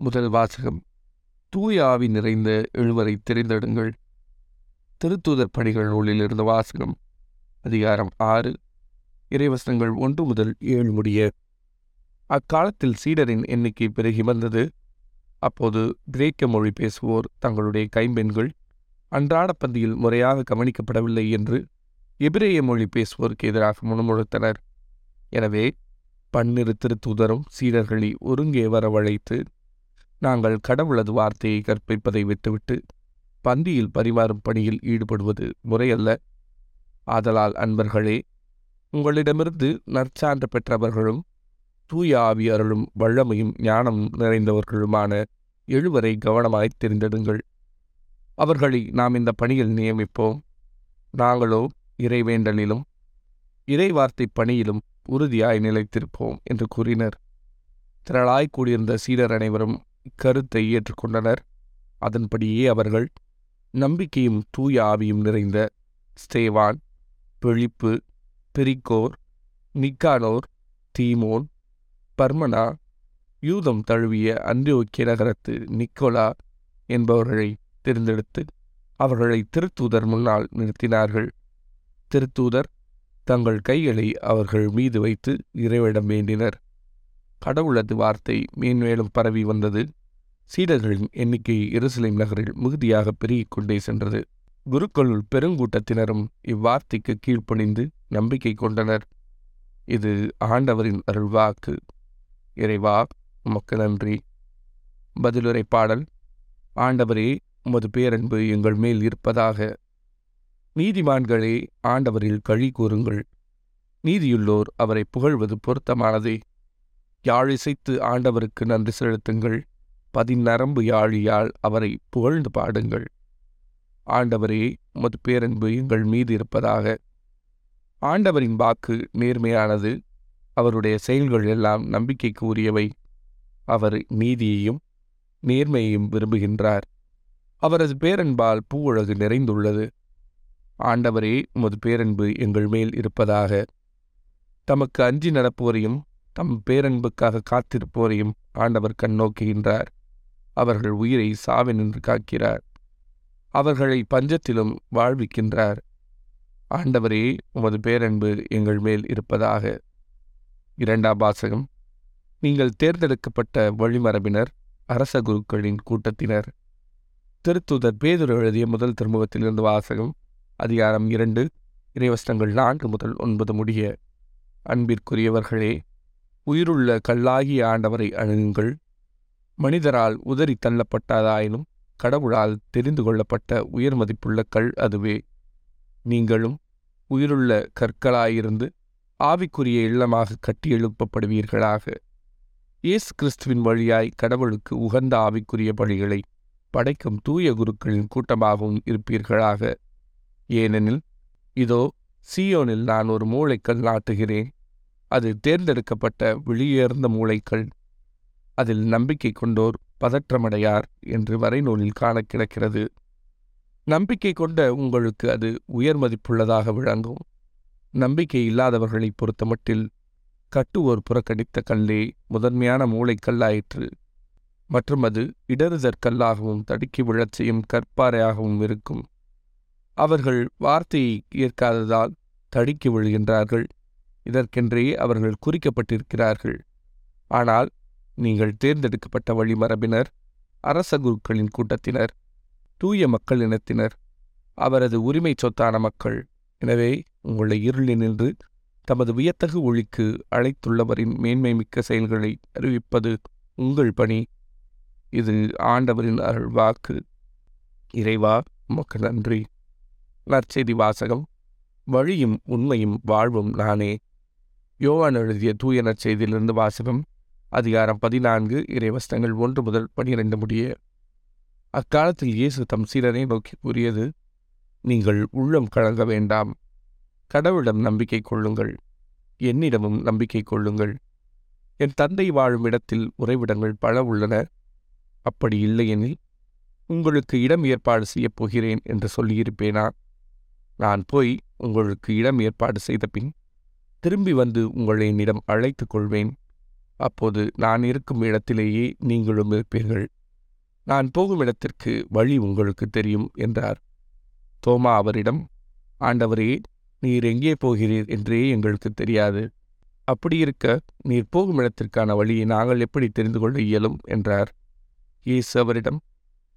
முதல் வாசகம். தூய ஆவி நிறைந்த எழுவரை தெரிந்தெடுங்கள். திருத்தூதர் பணிகள் நூலில் இருந்த வாசகம் அதிகாரம் ஆறு இறைவசனங்கள் ஒன்று முதல் ஏழு முடிய. அக்காலத்தில் சீடரின் எண்ணிக்கை பெருகி வந்தது. அப்போது கிரேக்க மொழி பேசுவோர் தங்களுடைய கைம்பெண்கள் அன்றாட பந்தியில் முறையாக கவனிக்கப்படவில்லை என்று எபிரேய மொழி பேசுவோருக்கு எதிராக முணுமுழுத்தனர் எனவே பன்னிரு திருத்தூதரும் சீடர்களை ஒருங்கே வரவழைத்து நாங்கள் கடவுளது வார்த்தையை கற்பிப்பதை விட்டுவிட்டு பந்தியில் பரிமாறும் பணியில் ஈடுபடுவது முறையல்ல. ஆதலால் அன்பர்களே உங்களிடமிருந்து நற்சான்று பெற்றவர்களும் தூய ஆவியர்களும் வல்லமையும் ஞானமும் நிறைந்தவர்களுமான எழுவரை கவனமாய் தெரிந்தெடுங்கள். அவர்களை நாம் இந்த பணியில் நியமிப்போம். நாங்களோ இறைவேண்டலிலும் இறைவார்த்தை பணியிலும் உறுதியாய் நிலைத்திருப்போம் என்று கூறினர். திரளாய் கூடியிருந்த சீடர் அனைவரும் கருத்தை ஏற்றுக்கொண்டனர். அதன்படியே அவர்கள் நம்பிக்கையும் தூய ஆவியும் நிறைந்த ஸ்தேவான் பிழிப்பு பிரிக்கோர் நிக்கானோர் தீமோன் பர்மனா யூதம் தழுவிய அந்தியோக்கிய நகரத்து நிக்கோலா என்பவர்களை தேர்ந்தெடுத்து அவர்களை திருத்தூதர் முன்னால் நிறுத்தினார்கள். திருத்தூதர் தங்கள் கைகளை அவர்கள் மீது வைத்து இறைவிடம் வேண்டினர். கடவுளது வார்த்தை மேன்மேலும் பரவி வந்தது. சீடர்களின் எண்ணிக்கை எருசலேம் நகரில் மிகுதியாக பெருகிக் கொண்டே சென்றது. குருக்களுள் பெருங்கூட்டத்தினரும் இவ்வார்த்தைக்கு கீழ்ப்பணிந்து நம்பிக்கை கொண்டனர். இது ஆண்டவரின் அருள்வாக்கு இறைவா உமக்கு நன்றி. பதிலுரை பாடல். ஆண்டவரே உமது பேரன்பு எங்கள் மேல் இருப்பதாக. நீதிமான்களே ஆண்டவரில் கழி கூறுங்கள். நீதியுள்ளோர் அவரை புகழ்வது பொருத்தமானதே. யாழிசைத்து ஆண்டவருக்கு நன்றி செலுத்துங்கள். பதிநரம்பு யாழியால் அவரை புகழ்ந்து பாடுங்கள். ஆண்டவரே உமது பேரன்பு எங்கள் மீது இருப்பதாக. ஆண்டவரின் வாக்கு நேர்மையானது அவருடைய செயல்கள் எல்லாம் நம்பிக்கைக்கு உரியவை அவர் நீதியையும் நேர்மையையும் விரும்புகின்றார். அவரது பேரன்பால் பூவுலகு நிறைந்துள்ளது. ஆண்டவரே உமது பேரன்பு எங்கள் மேல் இருப்பதாக. தமக்கு அஞ்சி நடப்போரையும் தம் பேரன்புக்காக காத்திருப்போரையும் ஆண்டவர் கண்ணோக்குகின்றார் அவர்கள் உயிரை சாவினின்று காக்கிறார். அவர்களை பஞ்சத்திலும் வாழ்விக்கின்றார். ஆண்டவரே உமது பேரன்பு எங்கள் மேல் இருப்பதாக. இரண்டாம் வாசகம். நீங்கள் தேர்ந்தெடுக்கப்பட்ட வழிமரபினர் அரச குருக்களின் கூட்டத்தினர். திருத்துதர் பேதுரு எழுதிய முதல் திருமுகத்திலிருந்து வாசகம் அதிகாரம் இரண்டு இறைவசனங்கள் நான்கு முதல் ஒன்பது முடிய. அன்பிற்குரியவர்களே உயிருள்ள கல்லாகிய ஆண்டவரை அணுகுங்கள். மனிதரால் உதறி தள்ளப்பட்டதாயினும் கடவுளால் தெரிந்து கொள்ளப்பட்ட உயர் மதிப்புள்ள கல் அதுவே. நீங்களும் உயிருள்ள கற்களாயிருந்து ஆவிக்குரிய இல்லமாக கட்டியெழுப்பப்படுவீர்களாக. இயேசு கிறிஸ்துவின் வழியாய் கடவுளுக்கு உகந்த ஆவிக்குரிய பணிகளை படைக்கும் தூய குருக்களின் கூட்டமாகவும் இருப்பீர்களாக. ஏனெனில் இதோ சியோனில் நான் ஒரு மூளைக்கல் நாட்டுகிறேன். அது தேர்ந்தெடுக்கப்பட்ட வெளியேர்ந்த மூளைக்கல். அதில் நம்பிக்கை கொண்டோர் பதற்றமடையார் என்று வரைநூலில் காண கிடக்கிறது. நம்பிக்கை கொண்ட உங்களுக்கு அது உயர் மதிப்புள்ளதாக விளங்கும். நம்பிக்கை இல்லாதவர்களை பொறுத்தமட்டில் கட்டுவோர் புறக்கணித்த கல்லே முதன்மையான மூளைக்கல்லாயிற்று மற்றும் அது இடறுதற்கல்லாகவும் தடுக்கி விழச் செய்யும் கற்பாறையாகவும் இருக்கும். அவர்கள் வார்த்தையை ஏற்காததால் தடுக்கி விழுகின்றார்கள். இதற்கென்றே அவர்கள் குறிக்கப்பட்டிருக்கிறார்கள். ஆனால் நீங்கள் தேர்ந்தெடுக்கப்பட்ட வழிமரபினர் அரச குருக்களின் கூட்டத்தினர் தூய மக்கள் இனத்தினர் அவரது உரிமை சொத்தான மக்கள். எனவே உங்களை இருளினின்று தமது வியத்தகு ஒளிக்கு அழைத்துள்ளவரின் மேன்மை மிக்க செயல்களை அறிவிப்பது உங்கள் பணி. இது ஆண்டவரின் அருள்வாக்கு இறைவா உமக்கு நன்றி. நற்செய்தி வாசகம். வழியும் உண்மையும் வாழ்வும் நானே. யோவான் எழுதிய தூய நற்செய்தியிலிருந்து வாசகம். அதிகாரம் பதினான்கு இறைவசனங்கள் ஒன்று முதல் பனிரெண்டு முடிய. அக்காலத்தில் இயேசு தம் சீரனை நோக்கி கூறியது நீங்கள் உள்ளம் கலங்க வேண்டாம். கடவுளிடம் நம்பிக்கை கொள்ளுங்கள். என்னிடமும் நம்பிக்கை கொள்ளுங்கள். என் தந்தை வாழும் இடத்தில் உறைவிடங்கள் பல உள்ளன. அப்படி இல்லையெனில் உங்களுக்கு இடம் ஏற்பாடு செய்யப் போகிறேன் என்று சொல்லியிருப்பேனா? நான் போய் உங்களுக்கு இடம் ஏற்பாடு செய்த பின் திரும்பி வந்து உங்களை என்னிடம் அழைத்துக் கொள்வேன். அப்போது நான் இருக்கும் இடத்திலேயே நீங்களும் இருப்பீர்கள். நான் போகும் இடத்திற்கு வழி உங்களுக்கு தெரியும் என்றார். தோமா அவரிடம் ஆண்டவரே நீர் எங்கே போகிறீர் என்றே எங்களுக்கு தெரியாது. அப்படியிருக்க நீர் போகும் இடத்திற்கான வழியை நாங்கள் எப்படி தெரிந்து கொள்ள இயலும்? என்றார். இயேசு அவரிடம்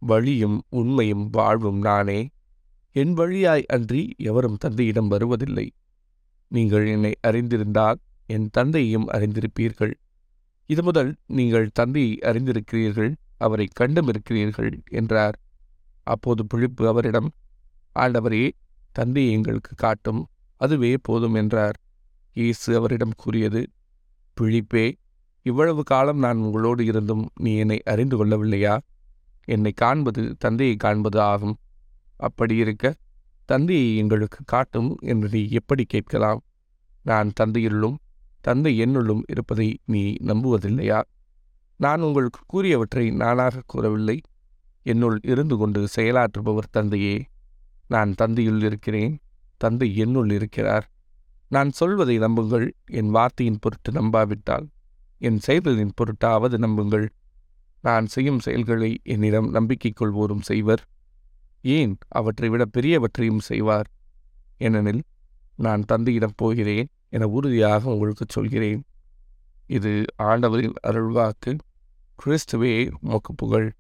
வழியும் உண்மையும் வாழ்வும் நானே. என் வழியாய் அன்றி எவரும் தந்தையிடம் வருவதில்லை. நீங்கள் என்னை அறிந்திருந்தால் என் தந்தையையும் அறிந்திருப்பீர்கள். இது முதல் நீங்கள் தந்தையை அறிந்திருக்கிறீர்கள் அவரை கண்டும் இருக்கிறீர்கள் என்றார். அப்போது பிழிப்பு அவரிடம் ஆண்டவரே தந்தையை எங்களுக்கு காட்டும் அதுவே போதும் என்றார். இயேசு அவரிடம் கூறியது பிழிப்பே இவ்வளவு காலம் நான் உங்களோடு இருந்தும் நீ என்னை அறிந்து கொள்ளவில்லையா? என்னை காண்பது தந்தையை காண்பது ஆகும். அப்படி இருக்க தந்தையை எங்களுக்கு காட்டும் என்று நீ எப்படி கேட்கலாம்? நான் தந்தையுள்ளும் தந்தை என்னுள்ளும் இருப்பதை நீ நம்புவதில்லையா? நான் உங்களுக்கு கூறியவற்றை நானாக கூறவில்லை. என்னுள் இருந்து கொண்டு செயலாற்றுபவர் தந்தையே நான் தந்தையுள் இருக்கிறேன். தந்தை என்னுள் இருக்கிறார். நான் சொல்வதை நம்புங்கள். என் வார்த்தையின் பொருட்டு நம்பாவிட்டால் என் செயல்களின் பொருட்டாவது நம்புங்கள். நான் செய்யும் செயல்களை என்னிடம் நம்பிக்கை கொள்வோரும் செய்வர். ஏன்? அவற்றை விட பெரியவற்றையும் செய்வார். ஏனெனில் நான் தந்தையிடம் போகிறேன். என உறுதியாக உங்களுக்கு சொல்கிறேன். இது ஆண்டவரின் அருள்வாக்கு கிறிஸ்துவே உமக்கு புகழ்.